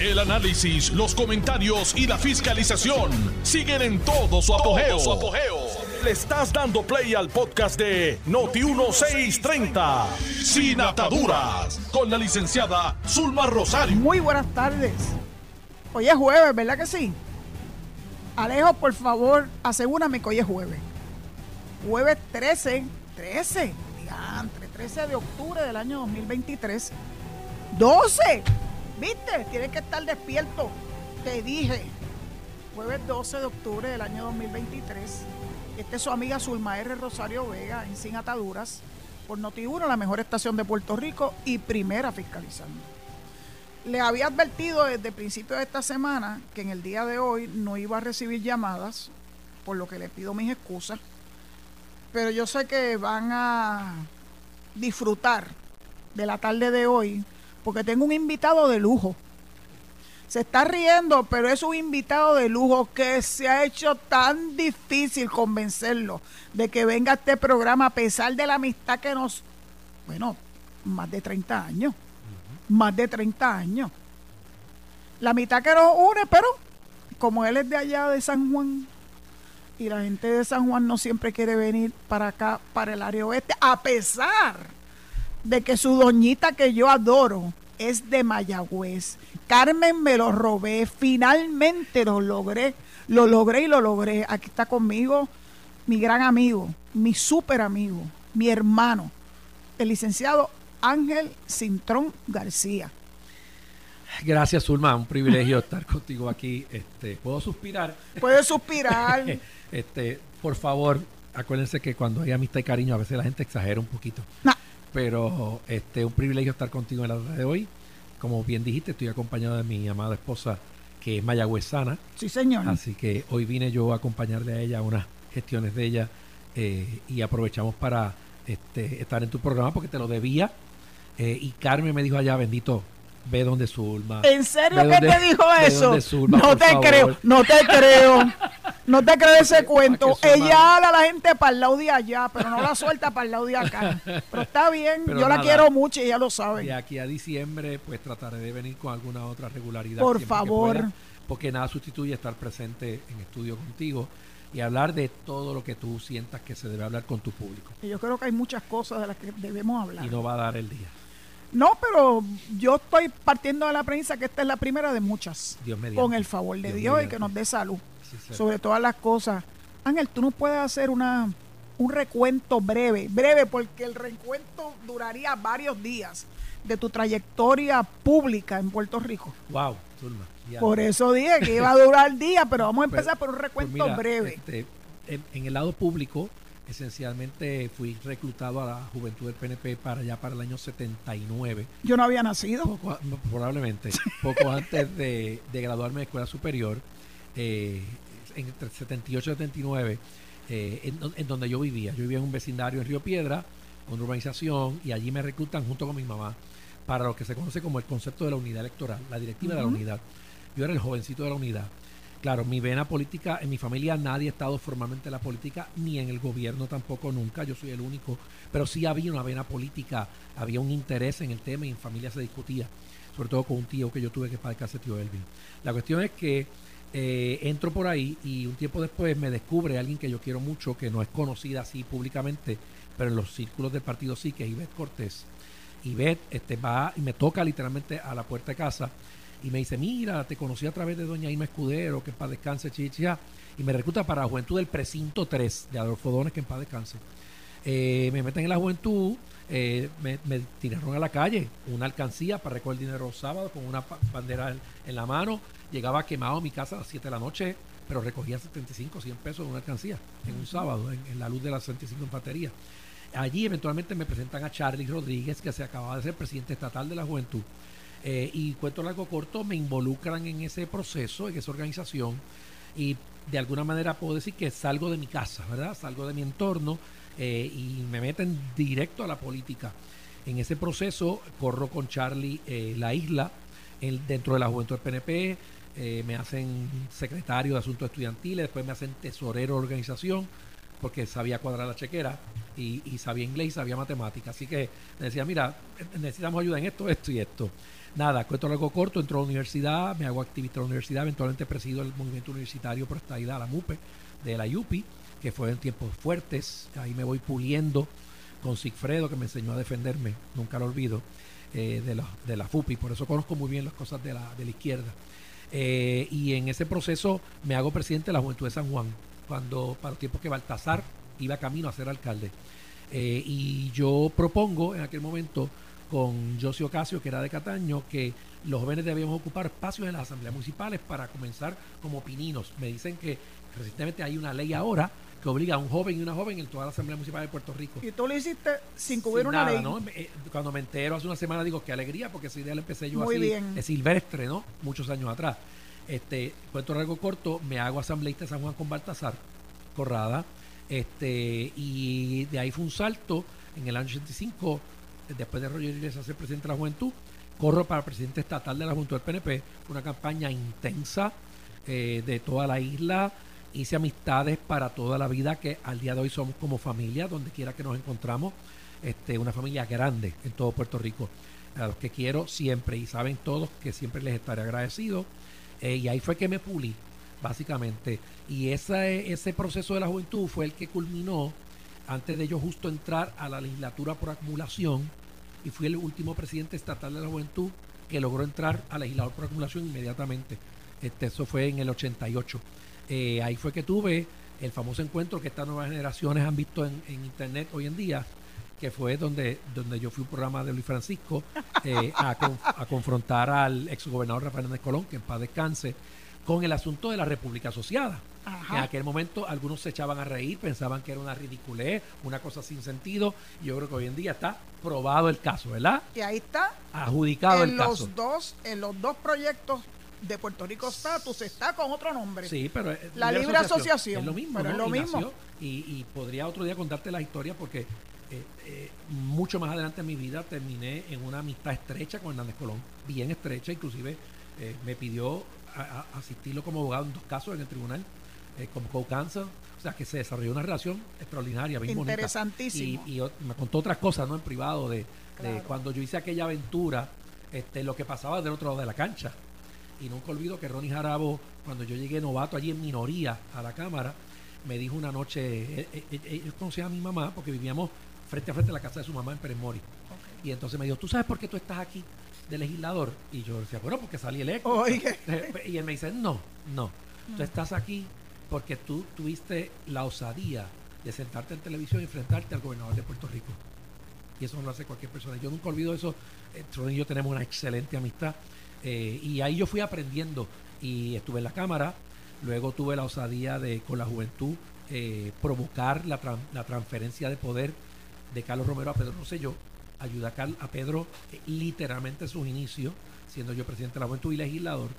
El análisis, los comentarios y la fiscalización siguen en todo su apogeo. Le estás dando play al podcast de Noti1630, Sin Ataduras, con la licenciada Zulma Rosario. Muy buenas tardes. Hoy es jueves, ¿verdad que sí? Alejo, por favor, asegúrame que hoy es jueves. Jueves 13, 13, diantre, 13 de octubre del año 2023. 12, ¿viste? Tienes que estar despierto. Te dije. Jueves 12 de octubre del año 2023. Esta es su amiga Zulma R. Rosario Vega en Sin Ataduras por Noti1, la mejor estación de Puerto Rico y primera fiscalizando. Le había advertido desde el principio de esta semana que en el día de hoy no iba a recibir llamadas, por lo que le pido mis excusas, pero yo sé que van a disfrutar de la tarde de hoy porque tengo un invitado de lujo. Se está riendo, pero es un invitado de lujo que se ha hecho tan difícil convencerlo de que venga a este programa a pesar de la amistad que nos, bueno, más de 30 años, más de 30 años. La mitad que nos une, pero como él es de allá de San Juan y la gente de San Juan no siempre quiere venir para acá, para el área oeste, a pesar de que su doñita que yo adoro es de Mayagüez. Carmen me lo robé, finalmente lo logré, lo logré y lo logré. Aquí está conmigo mi gran amigo, mi súper amigo, mi hermano, el licenciado Ángel Cintrón García. Gracias, Zulma. Un privilegio estar contigo aquí. Este, ¿Puedo suspirar? Puedes suspirar. este, por favor, acuérdense que cuando hay amistad y cariño, a veces la gente exagera un poquito. Pero este, un privilegio estar contigo en la tarde de hoy. Como bien dijiste, estoy acompañado de mi amada esposa, que es mayagüezana. Sí, señor. Así que hoy vine yo a acompañarle a ella a unas gestiones de ella eh, y aprovechamos para este, estar en tu programa porque te lo debía. Eh, y Carmen me dijo allá, bendito, ve donde Zulma. ¿En serio que te dijo eso? no te creo, no te creo. No te creo ese cuento. Ella habla a la gente para el lado de allá, pero no la suelta para el lado de acá. Pero está bien, yo la quiero mucho y ella lo sabe. De aquí a diciembre, pues trataré de venir con alguna otra regularidad. Por favor. porque nada sustituye estar presente en estudio contigo y hablar de todo lo que tú sientas que se debe hablar con tu público. Y yo creo que hay muchas cosas de las que debemos hablar. Y no va a dar el día. No, pero yo estoy partiendo de la prensa que esta es la primera de muchas. Dios Con el favor de Dios, y que nos dé salud. sobre todas las cosas. Ángel, tú no puedes hacer una un recuento breve, breve, porque el recuento duraría varios días de tu trayectoria pública en Puerto Rico. Wow, Por eso dije que iba a durar día, pero vamos a pues, empezar por un pues recuento breve. Este, en, el lado público, esencialmente fui reclutado a la juventud del PNP para allá para el año 79. Yo no había nacido. probablemente, poco antes de, graduarme de escuela superior, eh, en el 78 y 79, eh, en, donde yo vivía. Yo vivía en un vecindario en Río Piedra, una urbanización, y allí me reclutan junto con mi mamá para lo que se conoce como el concepto de la unidad electoral, la directiva de la unidad. Yo era el jovencito de la unidad. Claro, mi vena política, en mi familia nadie ha estado formalmente en la política, ni en el gobierno tampoco nunca, yo soy el único, pero sí había una vena política, había un interés en el tema y en familia se discutía, sobre todo con un tío que yo tuve que ese tío Elvin. La cuestión es que eh, entro por ahí y un tiempo después me descubre alguien que yo quiero mucho, que no es conocida así públicamente, pero en los círculos del partido sí, que es Ivette Cortés. Ivette este, va y me toca literalmente a la puerta de casa y me dice, mira, te conocí a través de doña Irma Escudero, que en paz descanse, chicha, y me recluta para la Juventud del Precinto 3 de Adolfo Dones, que en paz descanse. Eh, me meten en la juventud, eh, me, tiraron a la calle, una alcancía para recoger dinero los sábados con una bandera en, la mano. Llegaba quemado a mi casa a las 7 de la noche, pero recogía 75, 100 pesos de una alcancía en un sábado, en, la luz de las 75 infantería. Allí eventualmente me presentan a Charlie Rodríguez, que se acababa de ser presidente estatal de la juventud. Eh, y cuento largo corto, me involucran en ese proceso, en esa organización, y de alguna manera puedo decir que salgo de mi casa, ¿verdad? Salgo de mi entorno eh, y me meten directo a la política. En ese proceso corro con Charlie eh, la isla dentro de la juventud del PNP, me hacen secretario de asuntos estudiantiles, después me hacen tesorero de organización, porque sabía cuadrar la chequera y, sabía inglés y sabía matemáticas. Así que me decía, mira, necesitamos ayuda en esto, esto y esto nada, cuento algo corto, entro a la universidad, me hago activista en la universidad, eventualmente presido el movimiento universitario por esta ida a la MUPE de la IUPI, que fue en tiempos fuertes, ahí me voy puliendo con Sigfredo, que me enseñó a defenderme, nunca lo olvido, eh, de, la, de la FUPI, por eso conozco muy bien las cosas de la, de la izquierda. Eh, y en ese proceso me hago presidente de la Juventud de San Juan, cuando para el tiempo que Baltasar iba camino a ser alcalde. Eh, y yo propongo en aquel momento con José Ocasio, que era de Cataño, que los jóvenes debíamos ocupar espacios en las asambleas municipales para comenzar como pininos. Me dicen que recientemente hay una ley ahora que obliga a un joven y una joven en toda la Asamblea Municipal de Puerto Rico. Y tú lo hiciste sin cubrir una ley. Eh, cuando me entero hace una semana digo, qué alegría, porque esa idea la empecé yo así, de silvestre, ¿no? Muchos años atrás. Este, cuento algo corto, me hago asambleísta de San Juan con Baltasar, Corrada, este, y de ahí fue un salto en el año 85, después de Roger Iglesias ser presidente de la Juventud, corro para presidente estatal de la Juventud del PNP, una campaña intensa eh, de toda la isla, hice amistades para toda la vida que al día de hoy somos como familia, donde quiera que nos encontramos, este, una familia grande en todo Puerto Rico, a los que quiero siempre y saben todos que siempre les estaré agradecido. Eh, y ahí fue que me pulí, básicamente. Y ese, ese proceso de la juventud fue el que culminó antes de yo justo entrar a la legislatura por acumulación y fui el último presidente estatal de la juventud que logró entrar a legislador por acumulación inmediatamente. Este, eso fue en el 88. Eh, ahí fue que tuve el famoso encuentro que estas nuevas generaciones han visto en, internet hoy en día, que fue donde, donde yo fui un programa de Luis Francisco eh, a, confrontar al exgobernador Rafael Hernández Colón, que en paz descanse, con el asunto de la República Asociada. En aquel momento algunos se echaban a reír, pensaban que era una ridiculez, una cosa sin sentido. Y yo creo que hoy en día está probado el caso, ¿verdad? Y ahí está. Adjudicado el los Dos, en los dos proyectos de Puerto Rico Status está con otro nombre. Sí, pero la Libre Asociación, es lo mismo, pero es lo mismo. y, podría otro día contarte la historia porque eh, eh, mucho más adelante en mi vida terminé en una amistad estrecha con Hernández Colón, bien estrecha, inclusive eh, me pidió asistirlo como abogado en dos casos en el tribunal, como co-counsel, o sea que se desarrolló una relación extraordinaria, bien Interesantísimo. Y, me contó otras cosas, ¿no? En privado, de, de cuando yo hice aquella aventura, este, lo que pasaba del otro lado de la cancha. Y nunca olvido que Ronnie Jarabo, cuando yo llegué novato allí en minoría a la Cámara, me dijo una noche, él, él, conocía a mi mamá porque vivíamos frente a frente a la casa de su mamá en Pérez Mori. Y entonces me dijo, ¿tú sabes por qué tú estás aquí de legislador? Y yo decía, bueno, porque salí electo. Y él me dice, no, no, tú estás aquí porque tú tuviste la osadía de sentarte en televisión y enfrentarte al gobernador de Puerto Rico. Y eso no lo hace cualquier persona. Yo nunca olvido eso. Ron y yo tenemos una excelente amistad. Eh, y ahí yo fui aprendiendo y estuve en la Cámara, luego tuve la osadía de con la juventud eh, provocar la, la, transferencia de poder de Carlos Romero a Pedro Rosselló, ayudar a, Pedro eh, literalmente en sus inicios, siendo yo presidente de la juventud y legislador,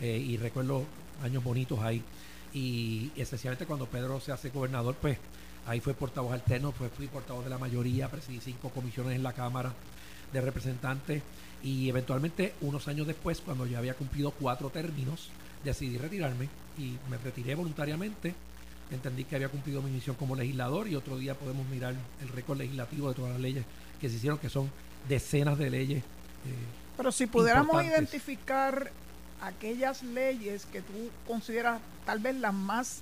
y recuerdo años bonitos ahí, y esencialmente cuando Pedro se hace gobernador, pues ahí fue portavoz alterno, fue, fui portavoz de la mayoría, presidí cinco comisiones en la Cámara de Representantes y eventualmente, unos años después, cuando ya había cumplido cuatro términos, decidí retirarme y me retiré voluntariamente. Entendí que había cumplido mi misión como legislador y otro día podemos mirar el récord legislativo de todas las leyes que se hicieron, que son decenas de leyes. Eh, Pero si pudiéramos identificar aquellas leyes que tú consideras tal vez las más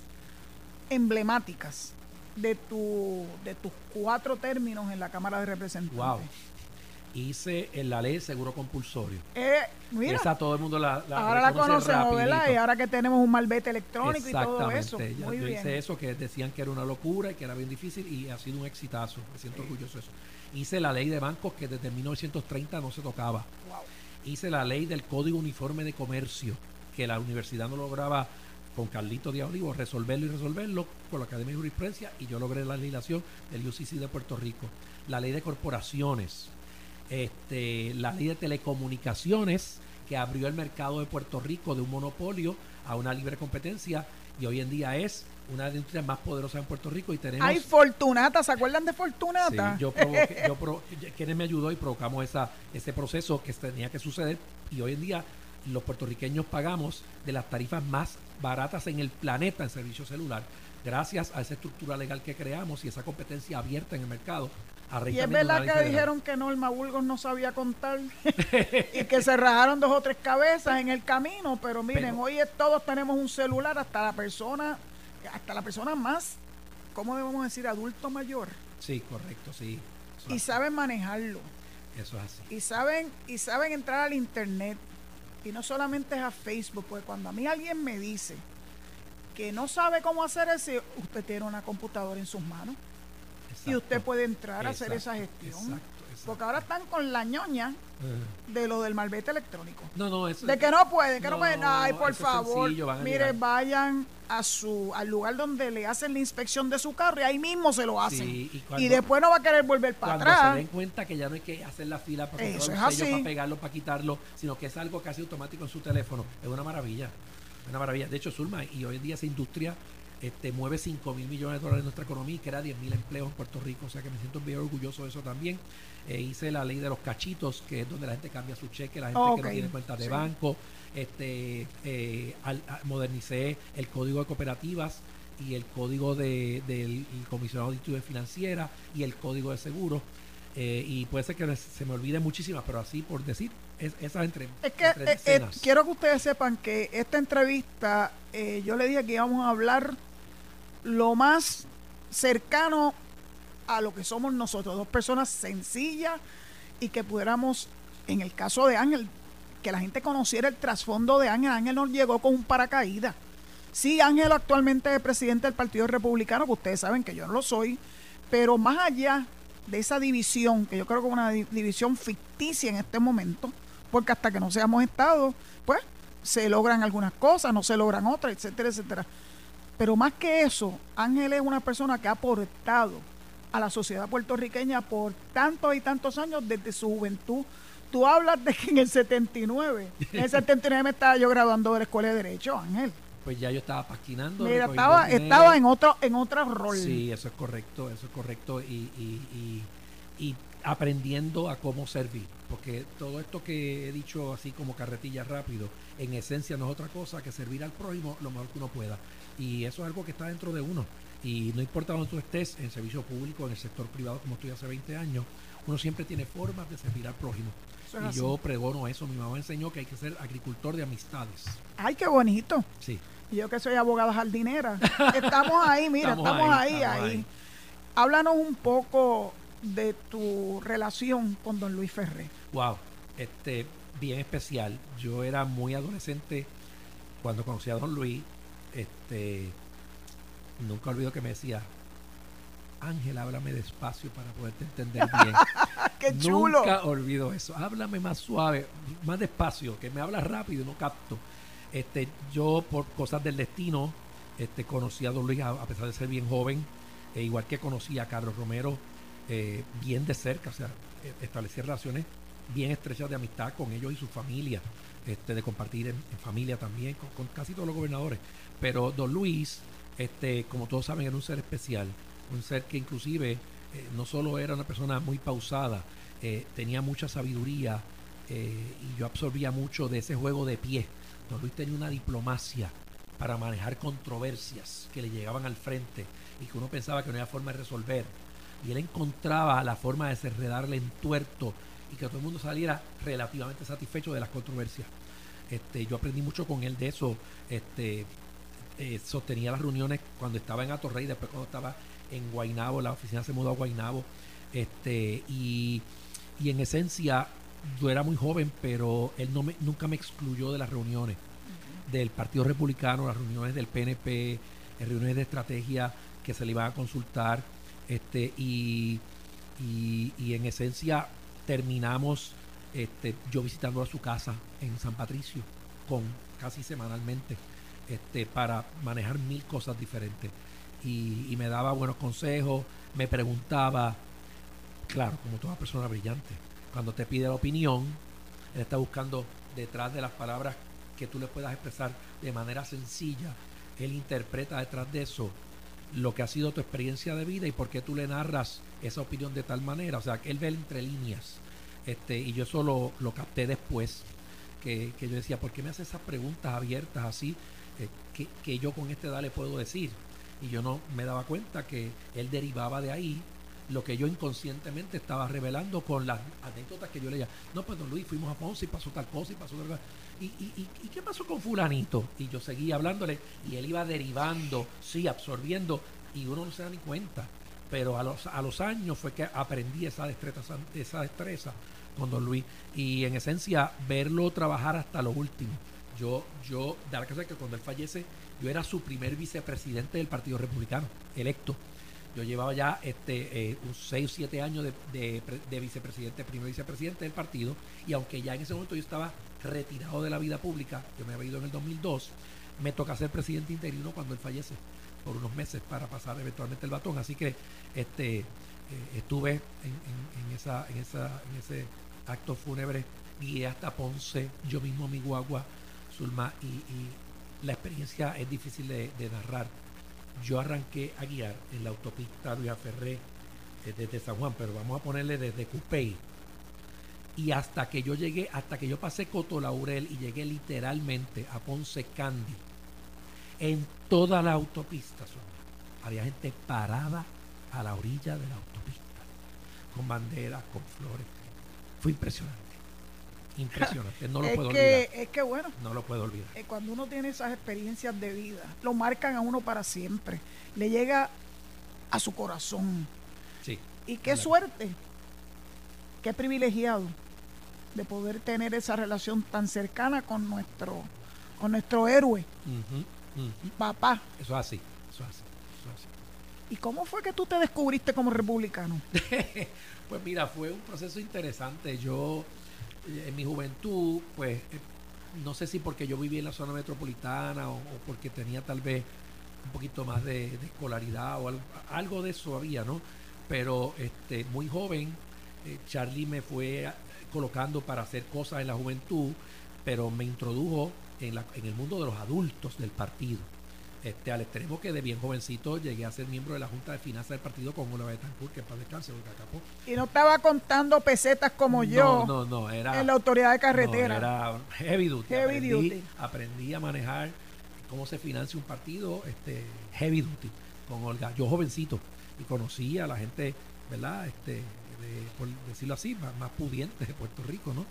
emblemáticas de tu de tus cuatro términos en la Cámara de Representantes. Wow hice en la ley de seguro compulsorio. Eh, mira, Esa todo el mundo la, Ahora la conocemos, ¿verdad? Y ahora que tenemos un malvete electrónico y todo eso. Muy yo, hice eso, que decían que era una locura y que era bien difícil y ha sido un exitazo. Me siento orgulloso de eso. Hice la ley de bancos que desde 1930 no se tocaba. Hice la ley del Código Uniforme de Comercio, que la universidad no lograba con Carlito Díaz Olivo resolverlo y resolverlo con la Academia de Jurisprudencia y yo logré la legislación del UCC de Puerto Rico. La ley de corporaciones, este, la ley de telecomunicaciones que abrió el mercado de Puerto Rico de un monopolio a una libre competencia y hoy en día es una de las industrias más poderosas en Puerto Rico y tenemos... Hay Fortunata, ¿se acuerdan de Fortunata? Sí, yo quienes me ayudó y provocamos esa, ese proceso que tenía que suceder y hoy en día los puertorriqueños pagamos de las tarifas más baratas en el planeta en servicio celular gracias a esa estructura legal que creamos y esa competencia abierta en el mercado y es verdad que dijeron que Norma Burgos no sabía contar y que se rajaron dos o tres cabezas en el camino, pero miren, hoy todos tenemos un celular, hasta la persona, hasta la persona más, ¿cómo debemos decir? Adulto mayor. Sí, correcto, sí. y saben manejarlo. Eso es así. Y saben, y saben entrar al internet. Y no solamente es a Facebook, porque cuando a mí alguien me dice que no sabe cómo hacer eso, usted tiene una computadora en sus manos y usted puede entrar a hacer esa gestión. Porque ahora están con la ñoña de lo del malvete electrónico. No, no, eso De que no pueden, que no, pueden. Ay, por favor. mire, vayan a su al lugar donde le hacen la inspección de su carro y ahí mismo se lo hacen. y, después no va a querer volver para atrás. Cuando se den cuenta que ya no hay que hacer la fila para, eso es así. para pegarlo, para quitarlo, sino que es algo casi automático en su teléfono. Es una maravilla. Una maravilla. De hecho, Zulma, y hoy en día esa industria este, mueve 5 mil millones de dólares en nuestra economía y crea 10 mil empleos en Puerto Rico. O sea que me siento bien orgulloso de eso también. Eh, hice la ley de los cachitos, que es donde la gente cambia su cheque, la gente que no tiene cuenta de banco. Este, eh, modernicé el código de cooperativas y el código de, del comisionado de instituciones financieras y el código de seguros. Eh, y puede ser que se me olvide muchísimas, pero así por decir, es, esas entre, es que quiero que ustedes sepan que esta entrevista, yo le dije que íbamos a hablar lo más cercano a lo que somos nosotros, dos personas sencillas y que pudiéramos, en el caso de Ángel, que la gente conociera el trasfondo de Ángel. Ángel nos llegó con un paracaídas. Sí, Ángel actualmente es presidente del Partido Republicano, que ustedes saben que yo no lo soy, pero más allá de esa división, que yo creo que es una división ficticia en este momento, porque hasta que no seamos Estado, pues se logran algunas cosas, no se logran otras, etcétera, etcétera. Pero más que eso, Ángel es una persona que ha aportado a la sociedad puertorriqueña por tantos y tantos años desde su juventud. Tú hablas de que en el 79, en el 79 me estaba yo graduando de la Escuela de Derecho, Ángel. Pues ya yo estaba paquinando. Mira, estaba, estaba en otro, en otro rol. Sí, eso es correcto, eso es correcto. Y, y, y aprendiendo a cómo servir. Porque todo esto que he dicho así como carretilla rápido, en esencia no es otra cosa que servir al prójimo lo mejor que uno pueda. Y eso es algo que está dentro de uno. Y no importa donde tú estés, en servicio público, en el sector privado, como estoy hace 20 años, uno siempre tiene formas de servir al prójimo. y yo pregono eso. Mi mamá enseñó que hay que ser agricultor de amistades. ¡Ay, qué bonito! Sí. Y yo que soy abogada jardinera. estamos ahí, mira, estamos, ahí, ahí. Háblanos un poco de tu relación con don Luis Ferré. Wow, este, bien especial. Yo era muy adolescente cuando conocí a don Luis este, nunca olvido que me decía, Ángel, háblame despacio para poderte entender bien. ¡Qué chulo! Nunca olvido eso. Háblame más suave, más despacio, que me hablas rápido y no capto. Este, yo, por cosas del destino, este, conocí a Don Luis, a, pesar de ser bien joven, e igual que conocí a Carlos Romero eh, bien de cerca, o sea, e, establecí relaciones bien estrechas de amistad con ellos y su familia, este, de compartir en, familia también, con, casi todos los gobernadores. Pero don Luis, este, como todos saben, era un ser especial, un ser que inclusive eh, no solo era una persona muy pausada, eh, tenía mucha sabiduría eh, y yo absorbía mucho de ese juego de pie. Don Luis tenía una diplomacia para manejar controversias que le llegaban al frente y que uno pensaba que no había forma de resolver. Y él encontraba la forma de desenredarle en tuerto y que todo el mundo saliera relativamente satisfecho de las controversias. Este, yo aprendí mucho con él de eso. Este, eh, sostenía las reuniones cuando estaba en Atorrey, después cuando estaba en Guainabo, la oficina se mudó a Guainabo. Este, y, en esencia, yo era muy joven, pero él no me, nunca me excluyó de las reuniones del Partido Republicano, las reuniones del PNP, reuniones de estrategia que se le iban a consultar. Este, y, y en esencia terminamos este, yo visitando a su casa en San Patricio con casi semanalmente este, para manejar mil cosas diferentes. Y, me daba buenos consejos me preguntaba claro como toda persona brillante cuando te pide la opinión él está buscando detrás de las palabras que tú le puedas expresar de manera sencilla él interpreta detrás de eso lo que ha sido tu experiencia de vida y por qué tú le narras esa opinión de tal manera. O sea, que él ve entre líneas. Este, y yo eso lo, capté después, que, yo decía, ¿por qué me hace esas preguntas abiertas así? Eh, que, yo con esta edad le puedo decir. Y yo no me daba cuenta que él derivaba de ahí lo que yo inconscientemente estaba revelando con las anécdotas que yo leía. No, pues don Luis, fuimos a Ponce y pasó tal cosa y pasó tal cosa. ¿Y, y, y, qué pasó con fulanito? Y yo seguía hablándole y él iba derivando, sí, absorbiendo y uno no se da ni cuenta. Pero a los, a los años fue que aprendí esa destreza, esa destreza con don Luis y en esencia verlo trabajar hasta lo último. Yo, yo, de la casa que cuando él fallece, yo era su primer vicepresidente del Partido Republicano, electo. Yo llevaba ya este, eh, 6 o 7 años de, de, vicepresidente, primer vicepresidente del partido, y aunque ya en ese momento yo estaba retirado de la vida pública, yo me había ido en el 2002, me toca ser presidente interino cuando él fallece, por unos meses para pasar eventualmente el batón. Así que este, eh, estuve en, en, esa, en, esa, en ese acto fúnebre, guié hasta Ponce, yo mismo mi guagua, Zulma, y, la experiencia es difícil de narrar yo arranqué a guiar en la autopista Luis Ferré eh, desde San Juan, pero vamos a ponerle desde Cupey. Y hasta que yo llegué, hasta que yo pasé Coto Laurel y llegué literalmente a Ponce Candy, en toda la autopista había gente parada a la orilla de la autopista, con banderas, con flores. Fue impresionante. Impresionante, no lo puedo olvidar. Es que bueno, no lo puedo olvidar. Eh, cuando uno tiene esas experiencias de vida, lo marcan a uno para siempre. Le llega a su corazón. Sí. Y qué suerte, qué privilegiado de poder tener esa relación tan cercana con nuestro, con nuestro héroe, papá. Eso es así, eso es así, eso es así. ¿Y cómo fue que tú te descubriste como republicano? pues mira, fue un proceso interesante. Yo en mi juventud, pues eh, no sé si porque yo vivía en la zona metropolitana o, porque tenía tal vez un poquito más de, escolaridad o algo, de eso había, ¿no? Pero este, muy joven, eh, Charlie me fue colocando para hacer cosas en la juventud, pero me introdujo en, la, en el mundo de los adultos del partido. Este, al extremo que de bien jovencito llegué a ser miembro de la Junta de Finanzas del partido con Ola Betancourt, que para descanse, Capó. Y no estaba contando pesetas como yo. No, no, era. En la autoridad de carretera. era heavy duty. aprendí, a manejar cómo se financia un partido este, heavy duty con Olga. Yo jovencito y conocí a la gente, ¿verdad? Este, por decirlo así, más, pudiente de Puerto Rico, ¿no?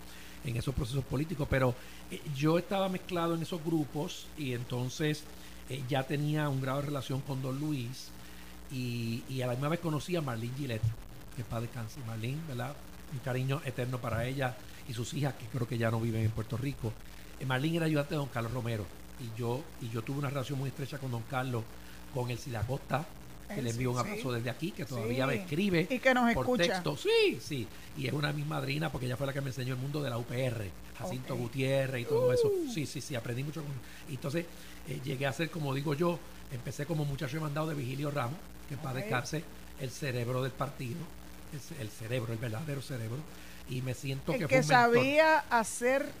En esos procesos políticos. Pero eh, yo estaba mezclado en esos grupos y entonces eh, ya tenía un grado de relación con Don Luis y, a la misma vez conocía a Marlene Gillette, que de cáncer Marlene, ¿verdad? Un cariño eterno para ella y sus hijas, que creo que ya no viven en Puerto Rico. Eh, Marlene era ayudante de Don Carlos Romero y yo, y yo tuve una relación muy estrecha con Don Carlos, con el Costa que le envío un abrazo desde aquí, que todavía me escribe y que nos por escucha. texto. Sí, sí. Y es una de mis madrinas porque ella fue la que me enseñó el mundo de la UPR, Jacinto Gutiérrez y todo eso. Uh. Sí, sí, sí, aprendí mucho. Con... Y entonces eh, llegué a ser, como digo yo, empecé como muchacho mandado de Vigilio Ramos, que para dejarse el cerebro del partido, el, cerebro, el verdadero cerebro. Y me siento que, que sabía hacer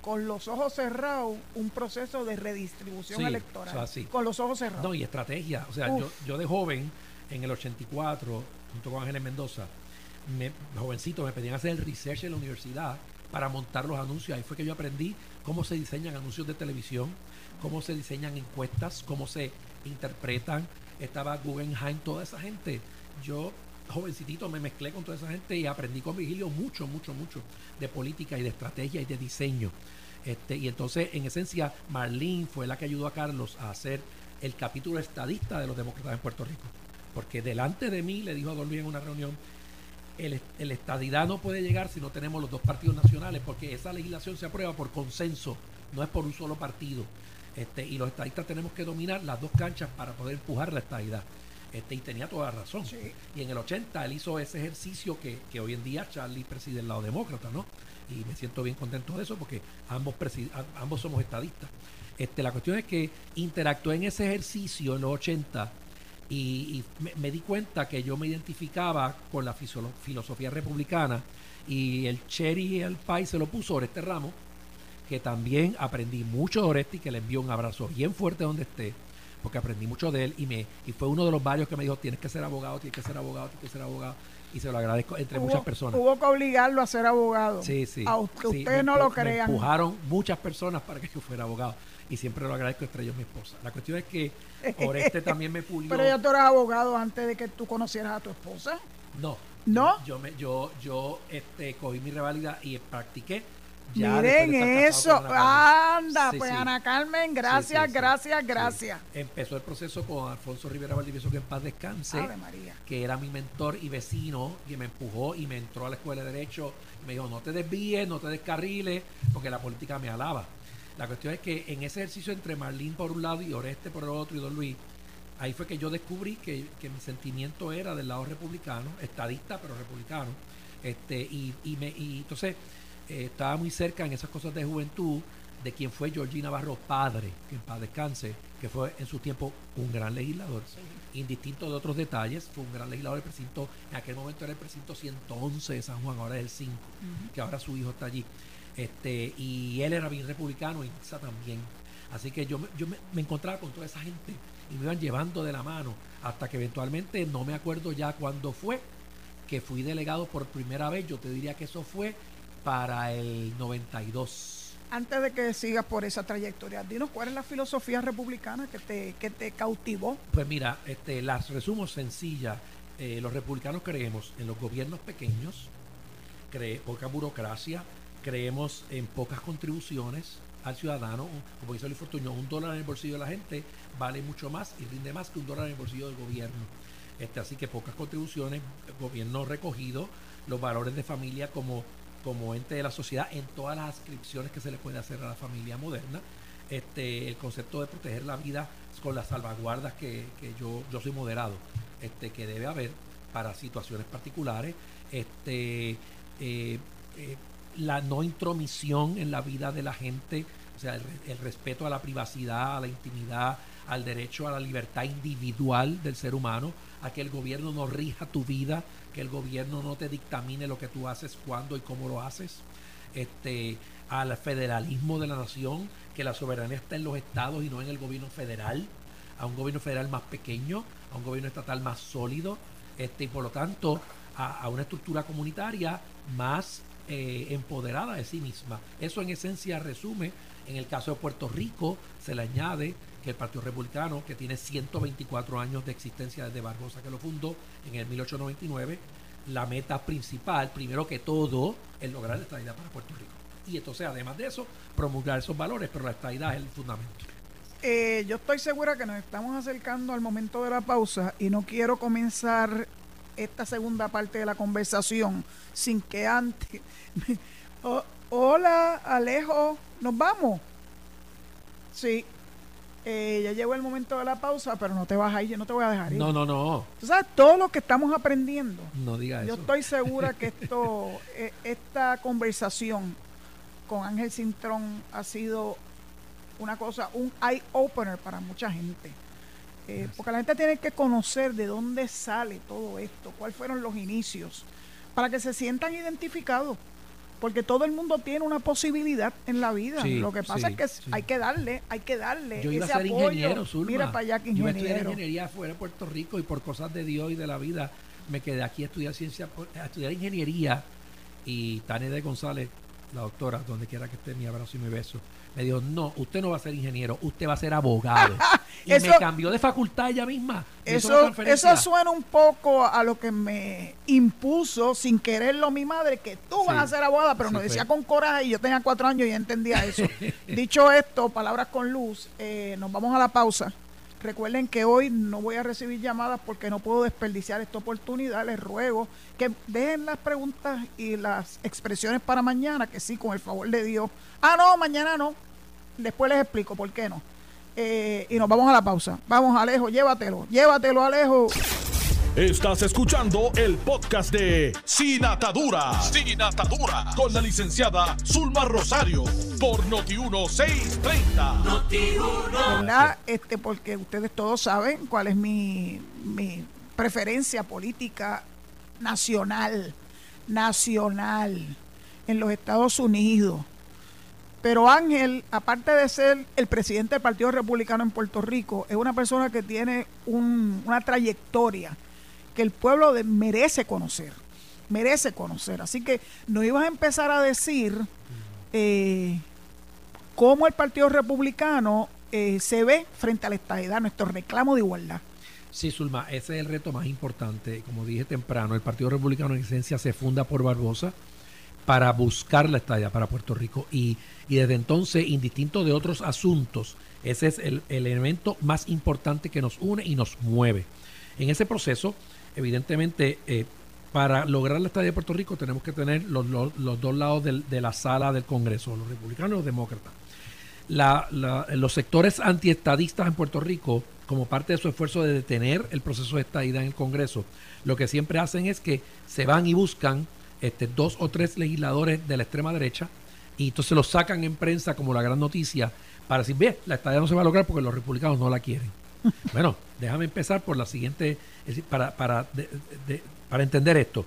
con los ojos cerrados un proceso de redistribución electoral. Con los ojos cerrados. No, y estrategia. O sea, yo, yo de joven, en el 84, junto con Ángeles Mendoza, me, jovencito, me pedían hacer el research en la universidad para montar los anuncios. Ahí fue que yo aprendí cómo se diseñan anuncios de televisión, cómo se diseñan encuestas, cómo se interpretan. Estaba Guggenheim, toda esa gente. Yo jovencito me mezclé con toda esa gente y aprendí con Vigilio mucho, mucho, mucho de política y de estrategia y de diseño. Este, y entonces, en esencia, Marlene fue la que ayudó a Carlos a hacer el capítulo estadista de los demócratas en Puerto Rico. Porque delante de mí le dijo a Don en una reunión, el, el, estadidad no puede llegar si no tenemos los dos partidos nacionales, porque esa legislación se aprueba por consenso, no es por un solo partido. Este, y los estadistas tenemos que dominar las dos canchas para poder empujar la estadidad. Este, y tenía toda la razón. Y en el 80 él hizo ese ejercicio que, hoy en día Charlie preside el lado demócrata, ¿no? Y me siento bien contento de eso porque ambos, ambos somos estadistas. Este, la cuestión es que interactué en ese ejercicio en los 80 y, me, di cuenta que yo me identificaba con la filosofía republicana y el cherry el país se lo puso este Ramos, que también aprendí mucho de Oresti, que le envió un abrazo bien fuerte donde esté porque aprendí mucho de él y me y fue uno de los varios que me dijo, tienes que ser abogado, tienes que ser abogado, tienes que ser abogado. Y se lo agradezco entre muchas personas. Hubo que obligarlo a ser abogado. Sí, sí. Aunque ustedes no lo crean. Me empujaron muchas personas para que yo fuera abogado. Y siempre lo agradezco entre ellos mi esposa. La cuestión es que Oreste también me pulió. Pero ya tú eras abogado antes de que tú conocieras a tu esposa. No. ¿No? Yo, me, yo, yo este, cogí mi revalida y practiqué. Ya Miren eso. Anda, pues Ana Carmen, gracias, gracias, gracias. Empezó el proceso con Alfonso Rivera Valdivieso, que en paz descanse, María. que era mi mentor y vecino, y me empujó y me entró a la escuela de Derecho. Y me dijo, no te desvíes, no te descarriles, porque la política me alaba. La cuestión es que en ese ejercicio entre Marlín por un lado y Oreste por el otro y Don Luis, ahí fue que yo descubrí que, mi sentimiento era del lado republicano, estadista pero republicano. Este, y, y, me, y entonces eh, estaba muy cerca en esas cosas de juventud de quien fue Georgina Navarro padre, que en paz descanse, que fue en su tiempo un gran legislador, indistinto de otros detalles, fue un gran legislador del precinto, en aquel momento era el precinto 111 de San Juan, ahora es el 5, que ahora su hijo está allí. Este, y él era bien republicano y Isa también. Así que yo, yo me, me, encontraba con toda esa gente y me iban llevando de la mano hasta que eventualmente, no me acuerdo ya cuándo fue, que fui delegado por primera vez. Yo te diría que eso fue para el 92. Antes de que sigas por esa trayectoria, dinos cuál es la filosofía republicana que te, que te cautivó. Pues mira, este, las resumo sencilla. Eh, los republicanos creemos en los gobiernos pequeños, cree poca burocracia, creemos en pocas contribuciones al ciudadano. Como dice Luis Fortuño, un dólar en el bolsillo de la gente vale mucho más y rinde más que un dólar en el bolsillo del gobierno. Este, así que pocas contribuciones, gobierno recogido, los valores de familia como como ente de la sociedad en todas las ascripciones que se le puede hacer a la familia moderna. Este, el concepto de proteger la vida con las salvaguardas que, yo, yo soy moderado, este, que debe haber para situaciones particulares, este, eh, eh, la no intromisión en la vida de la gente, o sea, el, respeto a la privacidad, a la intimidad, al derecho a la libertad individual del ser humano, a que el gobierno no rija tu vida, que el gobierno no te dictamine lo que tú haces, cuándo y cómo lo haces, este, al federalismo de la nación, que la soberanía está en los estados y no en el gobierno federal, a un gobierno federal más pequeño, a un gobierno estatal más sólido, este, y por lo tanto a, una estructura comunitaria más eh, empoderada de sí misma. Eso en esencia resume, en el caso de Puerto Rico, se le añade que el Partido Republicano, que tiene 124 años de existencia desde Barbosa que lo fundó en el 1899, la meta principal, primero que todo, es lograr la estabilidad para Puerto Rico. Y entonces, además de eso, promulgar esos valores, pero la estabilidad es el fundamento. Eh, yo estoy segura que nos estamos acercando al momento de la pausa y no quiero comenzar esta segunda parte de la conversación sin que antes... Oh, hola, Alejo, ¿nos vamos? Sí, eh, ya llegó el momento de la pausa, pero no te vas a ir, yo no te voy a dejar ir. No, no, no. Tú sabes todo lo que estamos aprendiendo. No diga eso. Yo estoy segura que esto, eh, esta conversación con Ángel Cintrón ha sido una cosa, un eye opener para mucha gente. Eh, porque la gente tiene que conocer de dónde sale todo esto, cuáles fueron los inicios, para que se sientan identificados porque todo el mundo tiene una posibilidad en la vida. Lo que pasa es que hay que darle, hay que darle Yo iba a ser ingeniero, Mira para allá que ingeniero. Yo estudiar ingeniería fuera de Puerto Rico y por cosas de Dios y de la vida me quedé aquí a estudiar ciencia, a estudiar ingeniería. Y Tania de González, la doctora, donde quiera que esté, mi abrazo y mi beso me dijo, no, usted no va a ser ingeniero, usted va a ser abogado. y me cambió de facultad ella misma. Eso, eso suena un poco a lo que me impuso sin quererlo mi madre, que tú vas a ser abogada, pero nos decía con coraje y yo tenía cuatro años y entendía eso. Dicho esto, palabras con luz, eh, nos vamos a la pausa. Recuerden que hoy no voy a recibir llamadas porque no puedo desperdiciar esta oportunidad. Les ruego que dejen las preguntas y las expresiones para mañana, que sí, con el favor de Dios. Ah, no, mañana no. Después les explico por qué no. Eh, y nos vamos a la pausa. Vamos, Alejo, llévatelo. Llévatelo, Alejo. Estás escuchando el podcast de Sin Atadura. Sin Atadura. Con la licenciada Zulma Rosario. Por Noti1630. Noti1. Este, porque ustedes todos saben cuál es mi, mi preferencia política nacional. Nacional. En los Estados Unidos. Pero Ángel, aparte de ser el presidente del Partido Republicano en Puerto Rico, es una persona que tiene una trayectoria que el pueblo merece conocer, merece conocer. Así que nos ibas a empezar a decir eh, cómo el Partido Republicano eh, se ve frente a la estadidad, nuestro reclamo de igualdad. Sí, Zulma, ese es el reto más importante. Como dije temprano, el Partido Republicano en esencia se funda por Barbosa para buscar la estadía para Puerto Rico y, desde entonces, indistinto de otros asuntos, ese es el, elemento más importante que nos une y nos mueve. En ese proceso, evidentemente, eh, para lograr la estadía de Puerto Rico tenemos que tener los, dos lados de la sala del Congreso, los republicanos y los demócratas. los sectores antiestadistas en Puerto Rico como parte de su esfuerzo de detener el proceso de estadía en el Congreso, lo que siempre hacen es que se van y buscan este, dos o tres legisladores de la extrema derecha y entonces los sacan en prensa como la gran noticia para decir, ve, la estadía no se va a lograr porque los republicanos no la quieren. bueno, déjame empezar por la siguiente, para, para, para entender esto.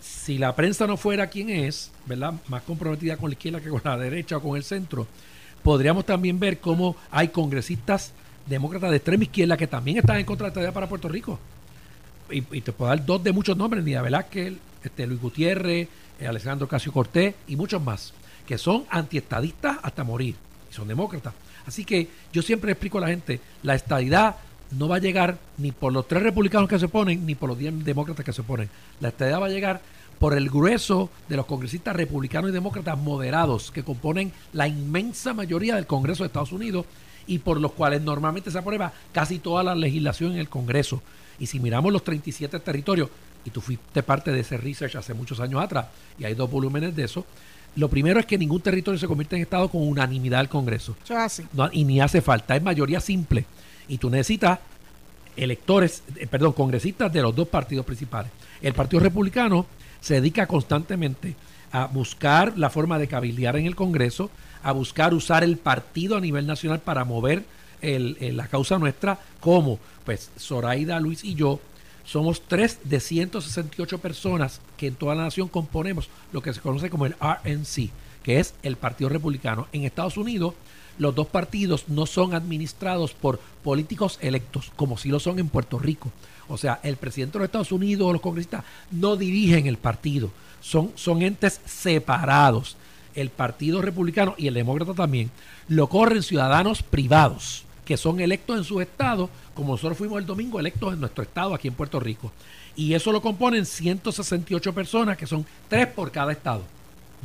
Si la prensa no fuera quien es, ¿verdad? Más comprometida con la izquierda que con la derecha o con el centro, podríamos también ver cómo hay congresistas demócratas de extrema izquierda que también están en contra de la estadía para Puerto Rico. Y, te puedo dar dos de muchos nombres, Nida Velázquez, este, Luis Gutiérrez, eh, Alejandro Casio Cortés y muchos más, que son antiestadistas hasta morir, y son demócratas. Así que yo siempre explico a la gente, la estadidad no va a llegar ni por los tres republicanos que se ponen, ni por los diez demócratas que se ponen. La estadidad va a llegar por el grueso de los congresistas republicanos y demócratas moderados que componen la inmensa mayoría del Congreso de Estados Unidos y por los cuales normalmente se aprueba casi toda la legislación en el Congreso. Y si miramos los 37 territorios, y tú fuiste parte de ese research hace muchos años atrás, y hay dos volúmenes de eso, lo primero es que ningún territorio se convierte en Estado con unanimidad del Congreso. y ni hace falta, es mayoría simple. Y tú necesitas electores, eh, perdón, congresistas de los dos partidos principales. El Partido Republicano se dedica constantemente a buscar la forma de cabildear en el Congreso, a buscar usar el partido a nivel nacional para mover la causa nuestra, como pues Zoraida, Luis y yo somos tres de 168 personas que en toda la nación componemos lo que se conoce como el RNC, que es el Partido Republicano. En Estados Unidos, los dos partidos no son administrados por políticos electos, como si lo son en Puerto Rico. O sea, el presidente de los Estados Unidos o los congresistas no dirigen el partido, son, son entes separados el Partido Republicano y el Demócrata también, lo corren ciudadanos privados que son electos en sus estados, como nosotros fuimos el domingo electos en nuestro estado aquí en Puerto Rico. Y eso lo componen 168 personas, que son tres por cada estado.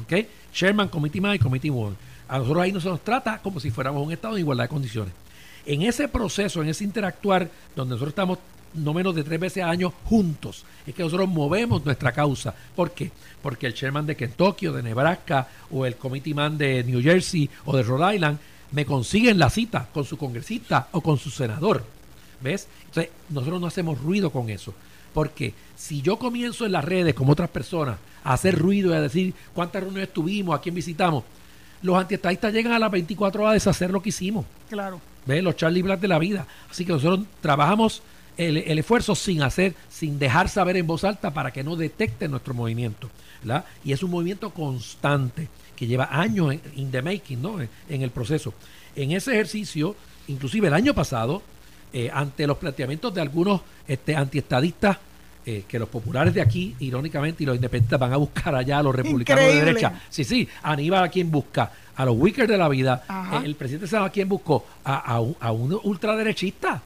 ¿Ok? Sherman, Committee Man y Committee One. A nosotros ahí no se nos trata como si fuéramos un estado en igualdad de condiciones. En ese proceso, en ese interactuar, donde nosotros estamos no menos de tres veces al año juntos. Es que nosotros movemos nuestra causa. ¿Por qué? Porque el chairman de Kentucky o de Nebraska o el committee man de New Jersey o de Rhode Island me consiguen la cita con su congresista o con su senador. ¿Ves? Entonces, nosotros no hacemos ruido con eso. Porque si yo comienzo en las redes, como otras personas, a hacer ruido y a decir cuántas reuniones tuvimos, a quién visitamos, los antiestadistas llegan a las 24 horas a deshacer lo que hicimos. Claro. ¿Ves? Los Charlie Black de la vida. Así que nosotros trabajamos el, esfuerzo sin hacer, sin dejar saber en voz alta para que no detecte nuestro movimiento. Y es un movimiento constante que lleva años en in the making, ¿no? en, el proceso. En ese ejercicio, inclusive el año pasado, eh, ante los planteamientos de algunos este, antiestadistas, eh, que los populares de aquí, irónicamente, y los independientes van a buscar allá a los republicanos de derecha. Sí, sí, Aníbal a quien busca, a los Wickers de la vida. el presidente sabe a quién buscó, a, a, un, a un ultraderechista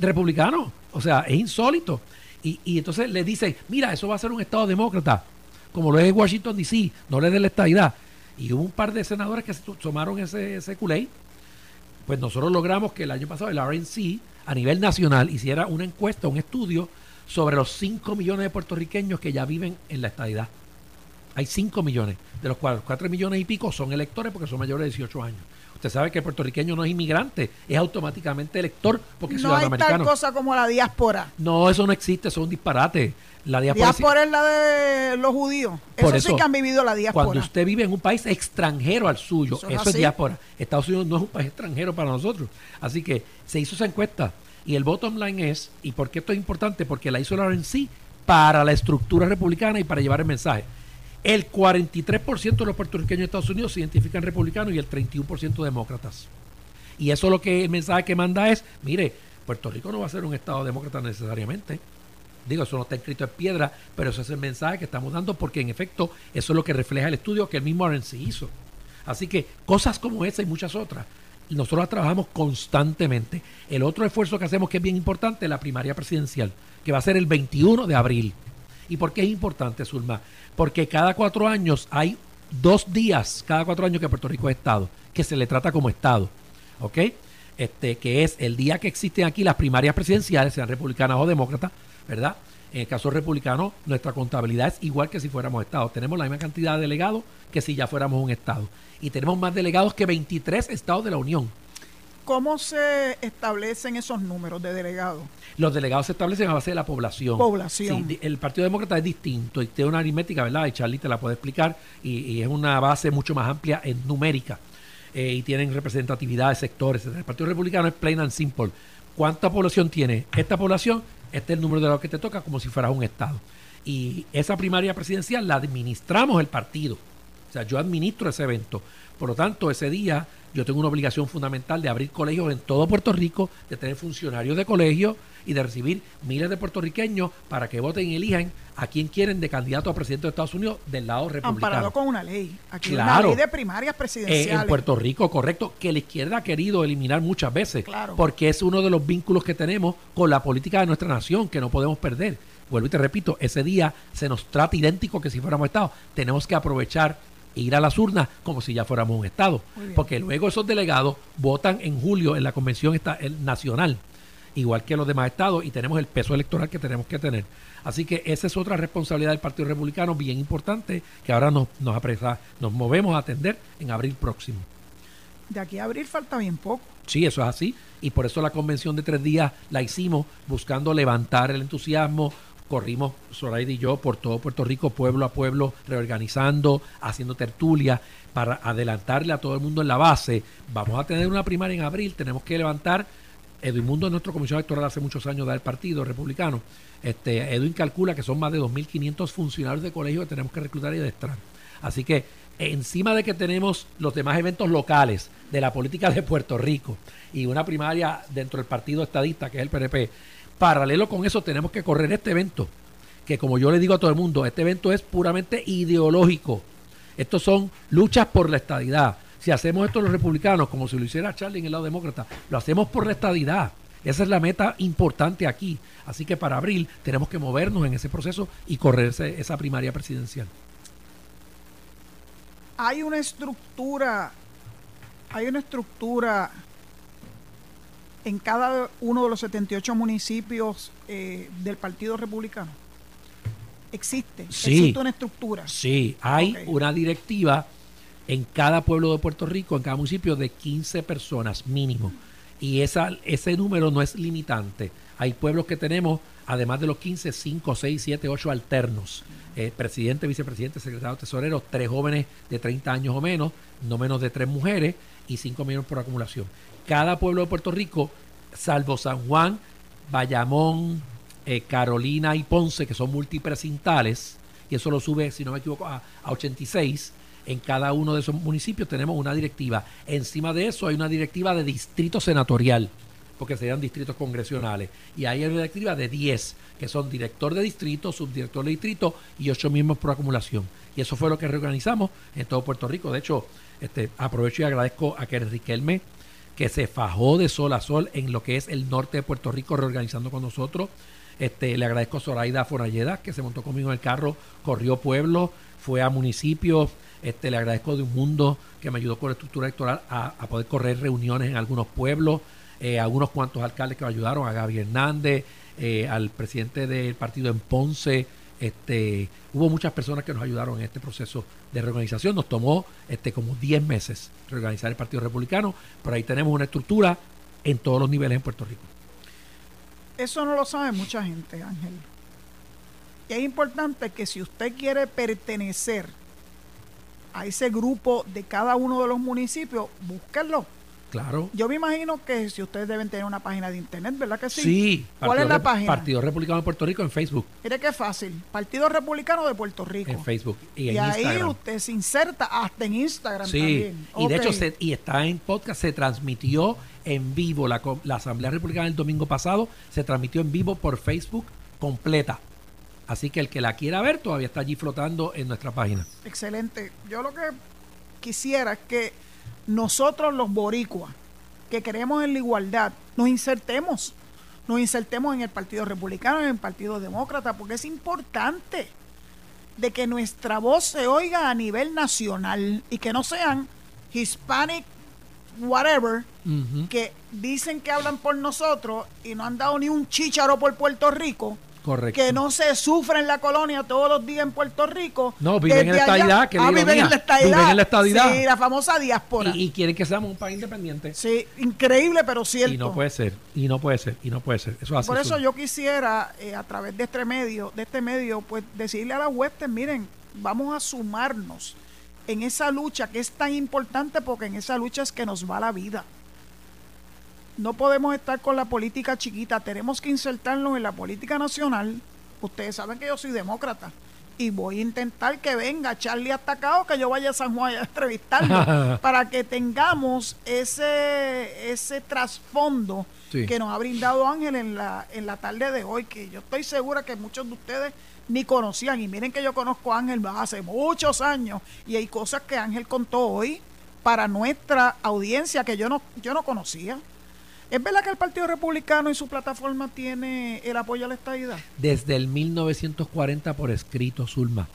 republicano. O sea, es insólito. Y, y, entonces le dicen, mira, eso va a ser un Estado demócrata, como lo es Washington DC, no le den la estadidad. Y hubo un par de senadores que se tomaron ese, ese culé. Pues nosotros logramos que el año pasado el RNC a nivel nacional hiciera una encuesta, un estudio sobre los 5 millones de puertorriqueños que ya viven en la estadidad. Hay 5 millones, de los cuales 4 millones y pico son electores porque son mayores de 18 años. Usted sabe que el puertorriqueño no es inmigrante, es automáticamente elector porque es no hay tal cosa como la diáspora. No, eso no existe, eso es un disparate. La diáspora, es la de los judíos. eso, sí que han vivido la diáspora. Cuando usted vive en un país extranjero al suyo, eso, es, diáspora. Estados Unidos no es un país extranjero para nosotros. Así que se hizo esa encuesta y el bottom line es, ¿y por qué esto es importante? Porque la hizo la RNC para la estructura republicana y para llevar el mensaje. El 43% de los puertorriqueños de Estados Unidos se identifican republicanos y el 31% demócratas. Y eso lo que el mensaje que manda es, mire, Puerto Rico no va a ser un Estado demócrata necesariamente. Digo, eso no está escrito en piedra, pero eso es el mensaje que estamos dando porque en efecto eso es lo que refleja el estudio que el mismo RNC hizo. Así que cosas como esa y muchas otras nosotros la trabajamos constantemente. El otro esfuerzo que hacemos que es bien importante es la primaria presidencial, que va a ser el 21 de abril. ¿Y por qué es importante, Zulma? Porque cada cuatro años hay dos días, cada cuatro años que Puerto Rico es Estado, que se le trata como Estado. ¿Ok? Este, que es el día que existen aquí las primarias presidenciales, sean republicanas o demócratas, ¿verdad? En el caso republicano, nuestra contabilidad es igual que si fuéramos Estado. Tenemos la misma cantidad de delegados que si ya fuéramos un Estado. Y tenemos más delegados que 23 Estados de la Unión. ¿Cómo se establecen esos números de delegados? Los delegados se establecen a base de la población. Población. Sí, el Partido Demócrata es distinto y tiene una aritmética, ¿verdad? Y Charlie te la puede explicar. Y, es una base mucho más amplia en numérica. Eh, y tienen representatividad de sectores. El Partido Republicano es plain and simple. ¿Cuánta población tiene esta población? Este es el número de lo que te toca como si fueras un Estado. Y esa primaria presidencial la administramos el partido. O sea, yo administro ese evento. Por lo tanto, ese día yo tengo una obligación fundamental de abrir colegios en todo Puerto Rico, de tener funcionarios de colegio y de recibir miles de puertorriqueños para que voten y elijan a quien quieren de candidato a presidente de Estados Unidos del lado republicano. Amparado con una ley. Aquí una ley de primarias presidenciales. Eh, en Puerto Rico, correcto, que la izquierda ha querido eliminar muchas veces. Porque es uno de los vínculos que tenemos con la política de nuestra nación que no podemos perder. Vuelvo y te repito, ese día se nos trata idéntico que si fuéramos Estado. Tenemos que aprovechar ir a las urnas como si ya fuéramos un Estado. Porque luego esos delegados votan en julio en la convención nacional, igual que los demás estados, y tenemos el peso electoral que tenemos que tener. Así que esa es otra responsabilidad del Partido Republicano bien importante que ahora nos, nos, apresa, nos movemos a atender en abril próximo. De aquí a abril falta bien poco. Sí, eso es así. Y por eso la convención de tres días la hicimos buscando levantar el entusiasmo, corrimos Zoraida y yo por todo Puerto Rico, pueblo a pueblo, reorganizando, haciendo tertulia para adelantarle a todo el mundo en la base. Vamos a tener una primaria en abril, tenemos que levantar. Edwin Mundo es nuestro comisión electoral hace muchos años del Partido Republicano. Este, Edwin calcula que son más de 2.500 funcionarios de colegio que tenemos que reclutar y adestrar. Así que encima de que tenemos los demás eventos locales de la política de Puerto Rico y una primaria dentro del partido estadista que es el PNP, Paralelo con eso tenemos que correr este evento, que como yo le digo a todo el mundo, este evento es puramente ideológico. Estos son luchas por la estadidad. Si hacemos esto los republicanos, como si lo hiciera Charlie en el lado demócrata, lo hacemos por la estadidad. Esa es la meta importante aquí. Así que para abril tenemos que movernos en ese proceso y correr esa primaria presidencial. Hay una estructura, hay una estructura en cada uno de los 78 municipios eh, del Partido Republicano? ¿Existe? ¿Existe una estructura? Sí, hay una directiva en cada pueblo de Puerto Rico, en cada municipio, de 15 personas mínimo. Y esa, ese número no es limitante. Hay pueblos que tenemos, además de los 15, 5, 6, 7, 8 alternos. Eh, presidente, vicepresidente, secretario, tesorero, tres jóvenes de 30 años o menos, no menos de tres mujeres y 5 millones por acumulación cada pueblo de Puerto Rico, salvo San Juan, Bayamón, eh, Carolina y Ponce, que son multipresintales, y eso lo sube, si no me equivoco, a, 86. En cada uno de esos municipios tenemos una directiva. Encima de eso hay una directiva de distrito senatorial, porque serían distritos congresionales. Y hay una directiva de 10, que son director de distrito, subdirector de distrito y 8 miembros por acumulación. Y eso fue lo que reorganizamos en todo Puerto Rico. De hecho, este, aprovecho y agradezco a que Riquelme que se fajó de sol a sol en lo que es el norte de Puerto Rico, reorganizando con nosotros. Este, le agradezco a Zoraida Fonalleda, que se montó conmigo en el carro, corrió pueblo, fue a municipios. Este, le agradezco de un mundo que me ayudó con la estructura electoral a, poder correr reuniones en algunos pueblos, eh, a unos cuantos alcaldes que ayudaron, a Gaby Hernández, eh, al presidente del partido en Ponce, este, hubo muchas personas que nos ayudaron en este proceso de reorganización. Nos tomó este, como 10 meses reorganizar el Partido Republicano, pero ahí tenemos una estructura en todos los niveles en Puerto Rico. Eso no lo sabe mucha gente, Ángel. Y es importante que si usted quiere pertenecer a ese grupo de cada uno de los municipios, búsquenlo Claro. Yo me imagino que si ustedes deben tener una página de internet, ¿verdad que sí? Sí. ¿Cuál es la página? Partido Republicano de Puerto Rico en Facebook. Mire qué fácil. Partido Republicano de Puerto Rico. En Facebook. Y, en ahí usted se inserta hasta en Instagram sí. también. Y de hecho, y está en podcast, se transmitió en vivo. La, la Asamblea Republicana el domingo pasado se transmitió en vivo por Facebook completa. Así que el que la quiera ver todavía está allí flotando en nuestra página. Excelente. Yo lo que quisiera es que nosotros los boricuas, que creemos en la igualdad, nos insertemos. Nos insertemos en el Partido Republicano, en el Partido Demócrata, porque es importante de que nuestra voz se oiga a nivel nacional y que no sean hispanic whatever que dicen que hablan por nosotros y no han dado ni un chícharo por Puerto Rico Correcto. que no se sufre en la colonia todos los días en Puerto Rico. No, viven en la estadidad, que Ah, viven en la estadidad. Viven en la estadidad. Sí, la famosa diáspora. y, y quieren que seamos un país independiente. sí, increíble, pero cierto. Y no puede ser, y no puede ser, y no puede ser. Eso es así. Por eso yo quisiera, eh, a través de este medio, de este medio, pues decirle a las huestes, miren, vamos a sumarnos en esa lucha que es tan importante porque en esa lucha es que nos va la vida. No podemos estar con la política chiquita, tenemos que insertarnos en la política nacional. Ustedes saben que yo soy demócrata y voy a intentar que venga Charlie Atacado, que yo vaya a San Juan a entrevistarlo, para que tengamos ese, ese trasfondo Sí. que nos ha brindado Ángel en la, en la tarde de hoy, que yo estoy segura que muchos de ustedes ni conocían. Y miren que yo conozco a Ángel hace muchos años y hay cosas que Ángel contó hoy para nuestra audiencia que yo no, yo no conocía. ¿Es verdad que el Partido Republicano en su plataforma tiene el apoyo a la estadidad? Desde el 1940 por escrito, Zulma.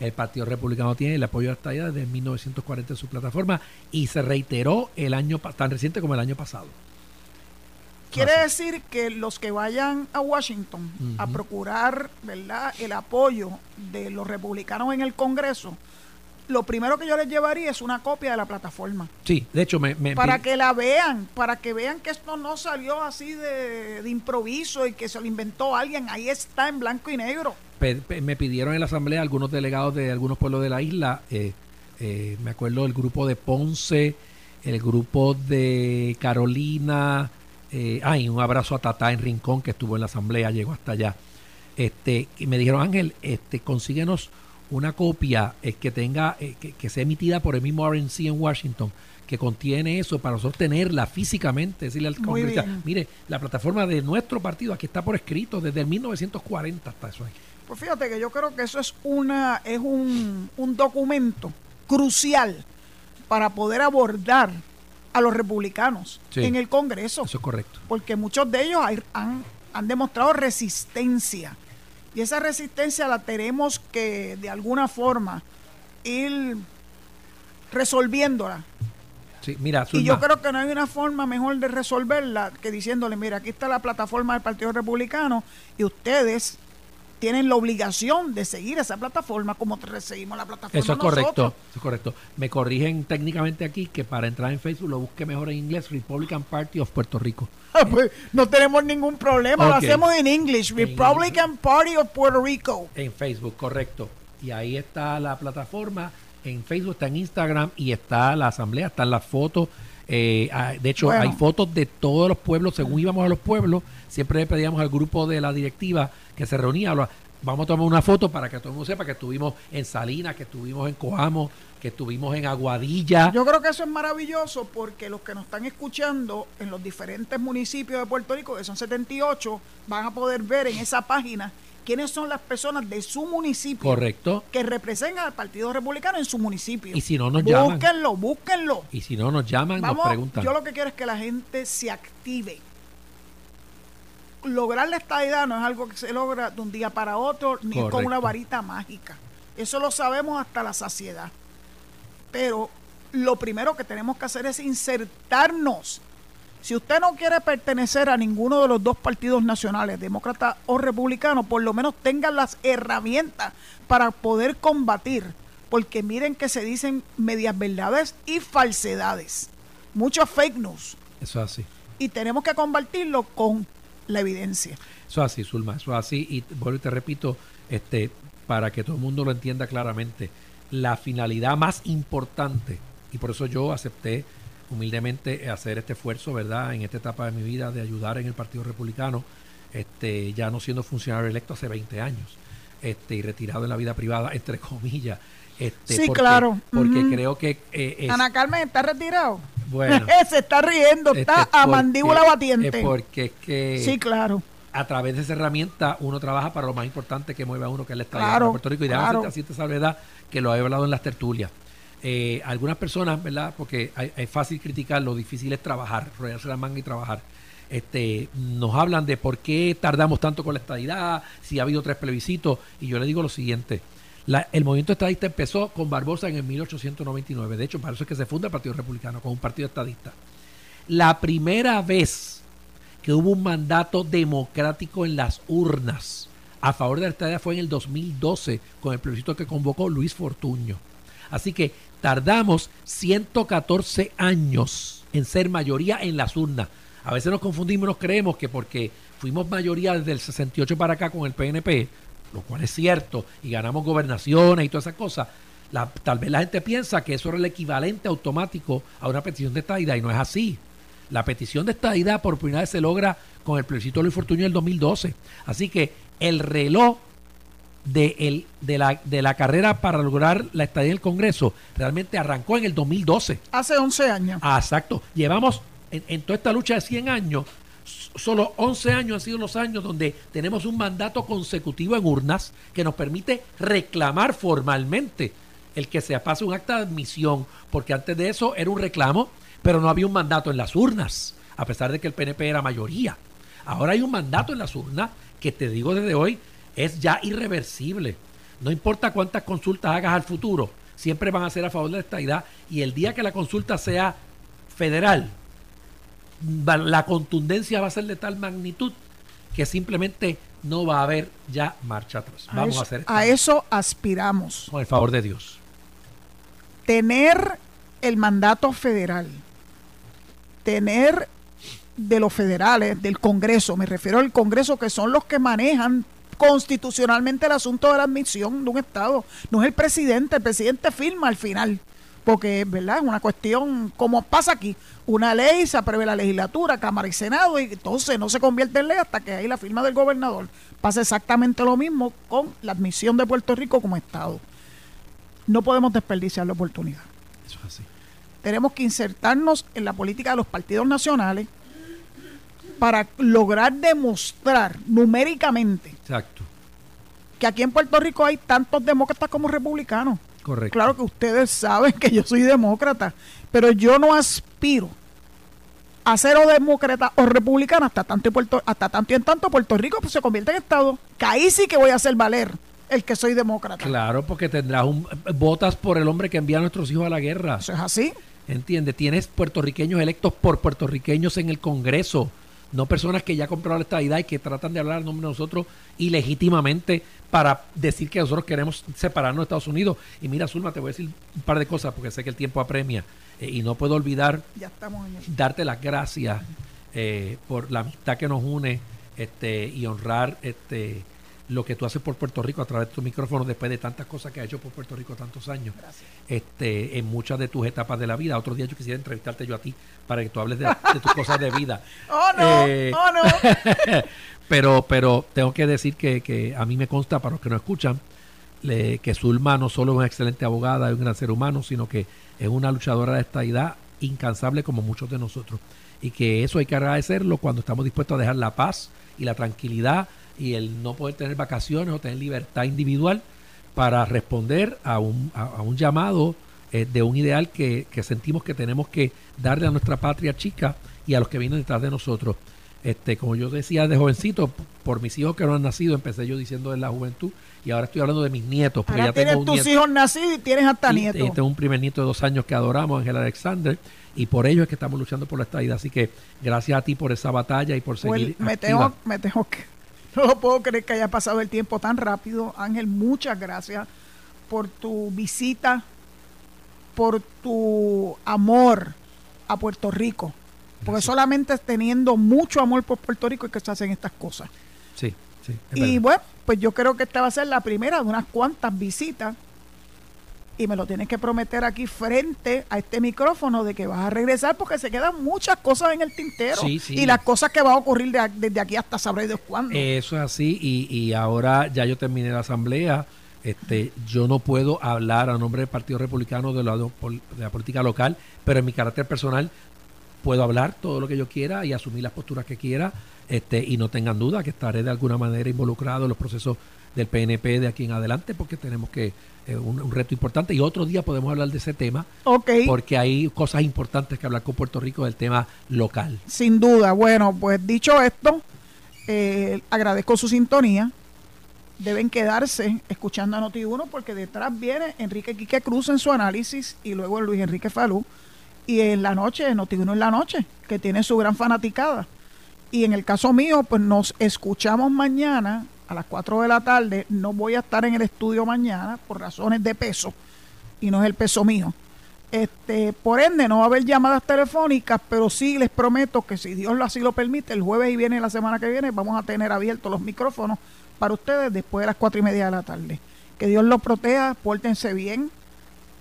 El Partido Republicano tiene el apoyo a esta idea desde 1940 en su plataforma y se reiteró el año tan reciente como el año pasado. Quiere Así. decir que los que vayan a Washington a procurar ¿verdad? el apoyo de los republicanos en el Congreso, lo primero que yo les llevaría es una copia de la plataforma. Sí, de hecho me, me- Para que la vean, para que vean que esto no salió así de, de improviso y que se lo inventó alguien. Ahí está en blanco y negro. me pidieron en la asamblea algunos delegados de algunos pueblos de la isla. eh, eh, me acuerdo del grupo de Ponce, el grupo de Carolina. Eh, ay, un abrazo a Tatá en Rincón que estuvo en la asamblea, llegó hasta allá. Este, y me dijeron, Ángel, este, consíguenos una copia eh, que tenga, eh, que, que sea emitida por el mismo RNC en Washington, que contiene eso para nosotros tenerla físicamente, decirle al bien. mire, la plataforma de nuestro partido aquí está por escrito desde el 1940 hasta eso ahí. Pues fíjate que yo creo que eso es una es un, un documento crucial para poder abordar a los republicanos Sí. en el Congreso. Eso es correcto. porque muchos de ellos hay- han, han demostrado resistencia. Y esa resistencia la tenemos que de alguna forma ir resolviéndola. Sí, mira, Y yo creo que no hay una forma mejor de resolverla que diciéndole, mira, aquí está la plataforma del Partido Republicano y ustedes tienen la obligación de seguir esa plataforma como te- seguimos la plataforma eso es correcto, eso es correcto. Me corrigen técnicamente aquí que para entrar en Facebook lo busque mejor en inglés, Republican Party of Puerto Rico. Pues, no tenemos ningún problema, lo hacemos en English, En Republican Party of Puerto Rico. En Facebook, correcto. Y ahí está la plataforma, en Facebook, está en Instagram y está la asamblea, están las fotos. eh, ah, de hecho, Bueno. hay fotos de todos los pueblos. Según íbamos a los pueblos, siempre le pedíamos al grupo de la directiva que se reunía. Vamos a tomar una foto para que todo el mundo sepa que estuvimos en Salinas, que estuvimos en Coamo, que estuvimos en Aguadilla. Yo creo que eso es maravilloso porque los que nos están escuchando en los diferentes municipios de Puerto Rico, que son 78, van a poder ver en esa página quiénes son las personas de su municipio Correcto. que representan al Partido Republicano en su municipio. Y si no nos llaman. Búsquenlo, búsquenlo. Y si no nos llaman, Vamos, nos preguntan. yo lo que quiero es que la gente se active. Lograr la estadidad no es algo que se logra de un día para otro, ni con una varita mágica. Eso lo sabemos hasta la saciedad. Pero lo primero que tenemos que hacer es insertarnos. Si usted no quiere pertenecer a ninguno de los dos partidos nacionales, demócrata o republicano, por lo menos tenga las herramientas para poder combatir. Porque miren que se dicen medias verdades y falsedades. Muchos fake news. Eso es así. Y tenemos que combatirlo con la evidencia. Eso es así, Zulma, eso es así. Y vuelvo y te repito, este, para que todo el mundo lo entienda claramente, la finalidad más importante, y por eso yo acepté humildemente hacer este esfuerzo, ¿verdad?, en esta etapa de mi vida de ayudar en el Partido Republicano, este, ya no siendo funcionario electo hace 20 años, este, y retirado en la vida privada, entre comillas. Este, Sí, porque- claro. Porque creo que eh, es, Ana Carmen está retirado. Bueno. se está riendo, está este, a porque- mandíbula batiente. es porque es que sí, claro. a través de esa herramienta uno trabaja para lo más importante que mueve a uno, que es la estabilidad Claro, de Puerto Rico. Y déjame claro. esta salvedad que lo he hablado en las tertulias. eh, algunas personas, ¿verdad? Porque es fácil criticar, lo difícil es trabajar, rodearse la manga y trabajar. Este, nos hablan de por qué tardamos tanto con la estadidad, si ha habido tres plebiscitos, y yo le digo lo siguiente. El movimiento estadista empezó con Barbosa en el 1899. De hecho, para eso es que se funda el Partido Republicano, con un partido estadista. La primera vez que hubo un mandato democrático en las urnas a favor de la estadía fue en el 2012, con el plebiscito que convocó Luis Fortuño. Así que tardamos 114 años en ser mayoría en las urnas. A veces nos confundimos nos creemos que porque fuimos mayoría desde el 68 para acá con el PNP, lo cual es cierto, y ganamos gobernaciones y todas esas cosas, tal vez la gente piensa que eso era el equivalente automático a una petición de estadidad y no es así. La petición de estadidad por primera vez se logra con el plebiscito de Luis Fortuño del 2012. Así que el reloj de, el, de, la, de la carrera para lograr la estadía del Congreso realmente arrancó en el 2012. Hace 11 años. Ah, exacto. Llevamos en, toda esta lucha de 100 años, solo 11 años han sido los años donde tenemos un mandato consecutivo en urnas que nos permite reclamar formalmente el que se pase un acta de admisión, porque antes de eso era un reclamo, pero no había un mandato en las urnas, a pesar de que el PNP era mayoría. Ahora hay un mandato en las urnas que te digo desde hoy es ya irreversible. No importa cuántas consultas hagas al futuro, siempre van a ser a favor de la estadidad y el día que la consulta sea federal, la contundencia va a ser de tal magnitud que simplemente no va a haber ya marcha atrás. Vamos a, hacer a eso aspiramos. Con el favor de Dios. Tener el mandato federal, tener de los federales, del Congreso, me refiero al Congreso, que son los que manejan constitucionalmente el asunto de la admisión de un Estado. No es el presidente, el presidente firma al final porque ¿verdad? es una cuestión, como pasa aquí, una ley se apruebe la legislatura, Cámara y Senado, y entonces no se convierte en ley hasta que hay la firma del gobernador. Pasa exactamente lo mismo con la admisión de Puerto Rico como Estado. No podemos desperdiciar la oportunidad. Eso es así. Tenemos que insertarnos en la política de los partidos nacionales para lograr demostrar numéricamente Exacto. que aquí en Puerto Rico hay tantos demócratas como republicanos. Correcto. Claro que ustedes saben que yo soy demócrata, pero yo no aspiro a ser o demócrata o republicana hasta tanto, y Puerto, hasta tanto y en tanto Puerto Rico pues, se convierte en Estado. Que ahí sí que voy a hacer valer el que soy demócrata. Claro, porque tendrás un, votas por el hombre que envía a nuestros hijos a la guerra. Eso es así. Entiende, tienes puertorriqueños electos por puertorriqueños en el Congreso no personas que ya compraron la estadidad y que tratan de hablar en nombre de nosotros ilegítimamente para decir que nosotros queremos separarnos de Estados Unidos. Y mira, Zulma, te voy a decir un par de cosas porque sé que el tiempo apremia eh, y no puedo olvidar darte las gracias eh, por la amistad que nos une este, y honrar este, lo que tú haces por Puerto Rico a través de tu micrófono después de tantas cosas que has hecho por Puerto Rico tantos años. Este, en muchas de tus etapas de la vida. Otro día yo quisiera entrevistarte yo a ti para que tú hables de, tus cosas de vida. oh no, eh, oh no. pero, pero tengo que decir que, a mí me consta, para los que no escuchan, que Zulma no solo es una excelente abogada, es un gran ser humano, sino que es una luchadora de esta edad incansable como muchos de nosotros. Y que eso hay que agradecerlo cuando estamos dispuestos a dejar la paz y la tranquilidad y el no poder tener vacaciones o tener libertad individual para responder a un, a, un llamado eh, de un ideal que, sentimos que tenemos que darle a nuestra patria chica y a los que vienen detrás de nosotros. Este, como yo decía de jovencito, por mis hijos que no han nacido, empecé yo diciendo de la juventud y ahora estoy hablando de mis nietos. Porque ya tienes tus hijos nacidos y tienes hasta nietos. tengo un primer nieto de dos años que adoramos, Ángel Alexander, y por ello es que estamos luchando por la estadía. Así que gracias a ti por esa batalla y por seguir. me, tengo, me tengo que no lo puedo creer que haya pasado el tiempo tan rápido. Ángel, muchas gracias por tu visita, por tu amor a Puerto Rico. Porque solamente teniendo mucho amor por Puerto Rico es que se hacen estas cosas. Sí, sí. Y bueno, pues yo creo que esta va a ser la primera de unas cuantas visitas y me lo tienes que prometer aquí frente a este micrófono de que vas a regresar porque se quedan muchas cosas en el tintero y las cosas que van a ocurrir desde aquí hasta sabré Dios cuándo. Eso es así y, y ahora ya yo terminé la asamblea. Este, yo no puedo hablar a nombre del Partido Republicano de la, de la política local, pero en mi carácter personal puedo hablar todo lo que yo quiera y asumir las posturas que quiera este, y no tengan duda que estaré de alguna manera involucrado en los procesos del PNP de aquí en adelante porque tenemos que eh, un, un, reto importante y otro día podemos hablar de ese tema okay. porque hay cosas importantes que hablar con Puerto Rico del tema local. Sin duda, bueno, pues dicho esto, eh, agradezco su sintonía. Deben quedarse escuchando a Noti1 porque detrás viene Enrique Quique Cruz en su análisis y luego Luis Enrique Falú. Y en la noche, Noti1 en la noche, que tiene su gran fanaticada. Y en el caso mío, pues nos escuchamos mañana a las 4 de la tarde. No voy a estar en el estudio mañana por razones de peso y no es el peso mío. Este, por ende, no va a haber llamadas telefónicas, pero sí les prometo que si Dios así lo permite, el jueves y viene la semana que viene, vamos a tener abiertos los micrófonos para ustedes después de las cuatro y media de la tarde. Que Dios los proteja, pórtense bien,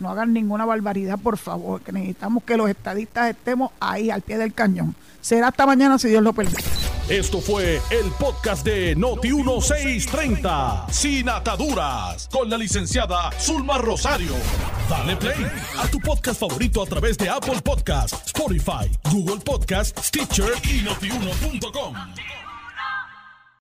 no hagan ninguna barbaridad, por favor, que necesitamos que los estadistas estemos ahí al pie del cañón. Será hasta mañana si Dios lo permite. Esto fue el podcast de Noti1630, sin ataduras, con la licenciada Zulma Rosario. Dale play a tu podcast favorito a través de Apple Podcasts, Spotify, Google Podcasts, Stitcher y notiuno.com.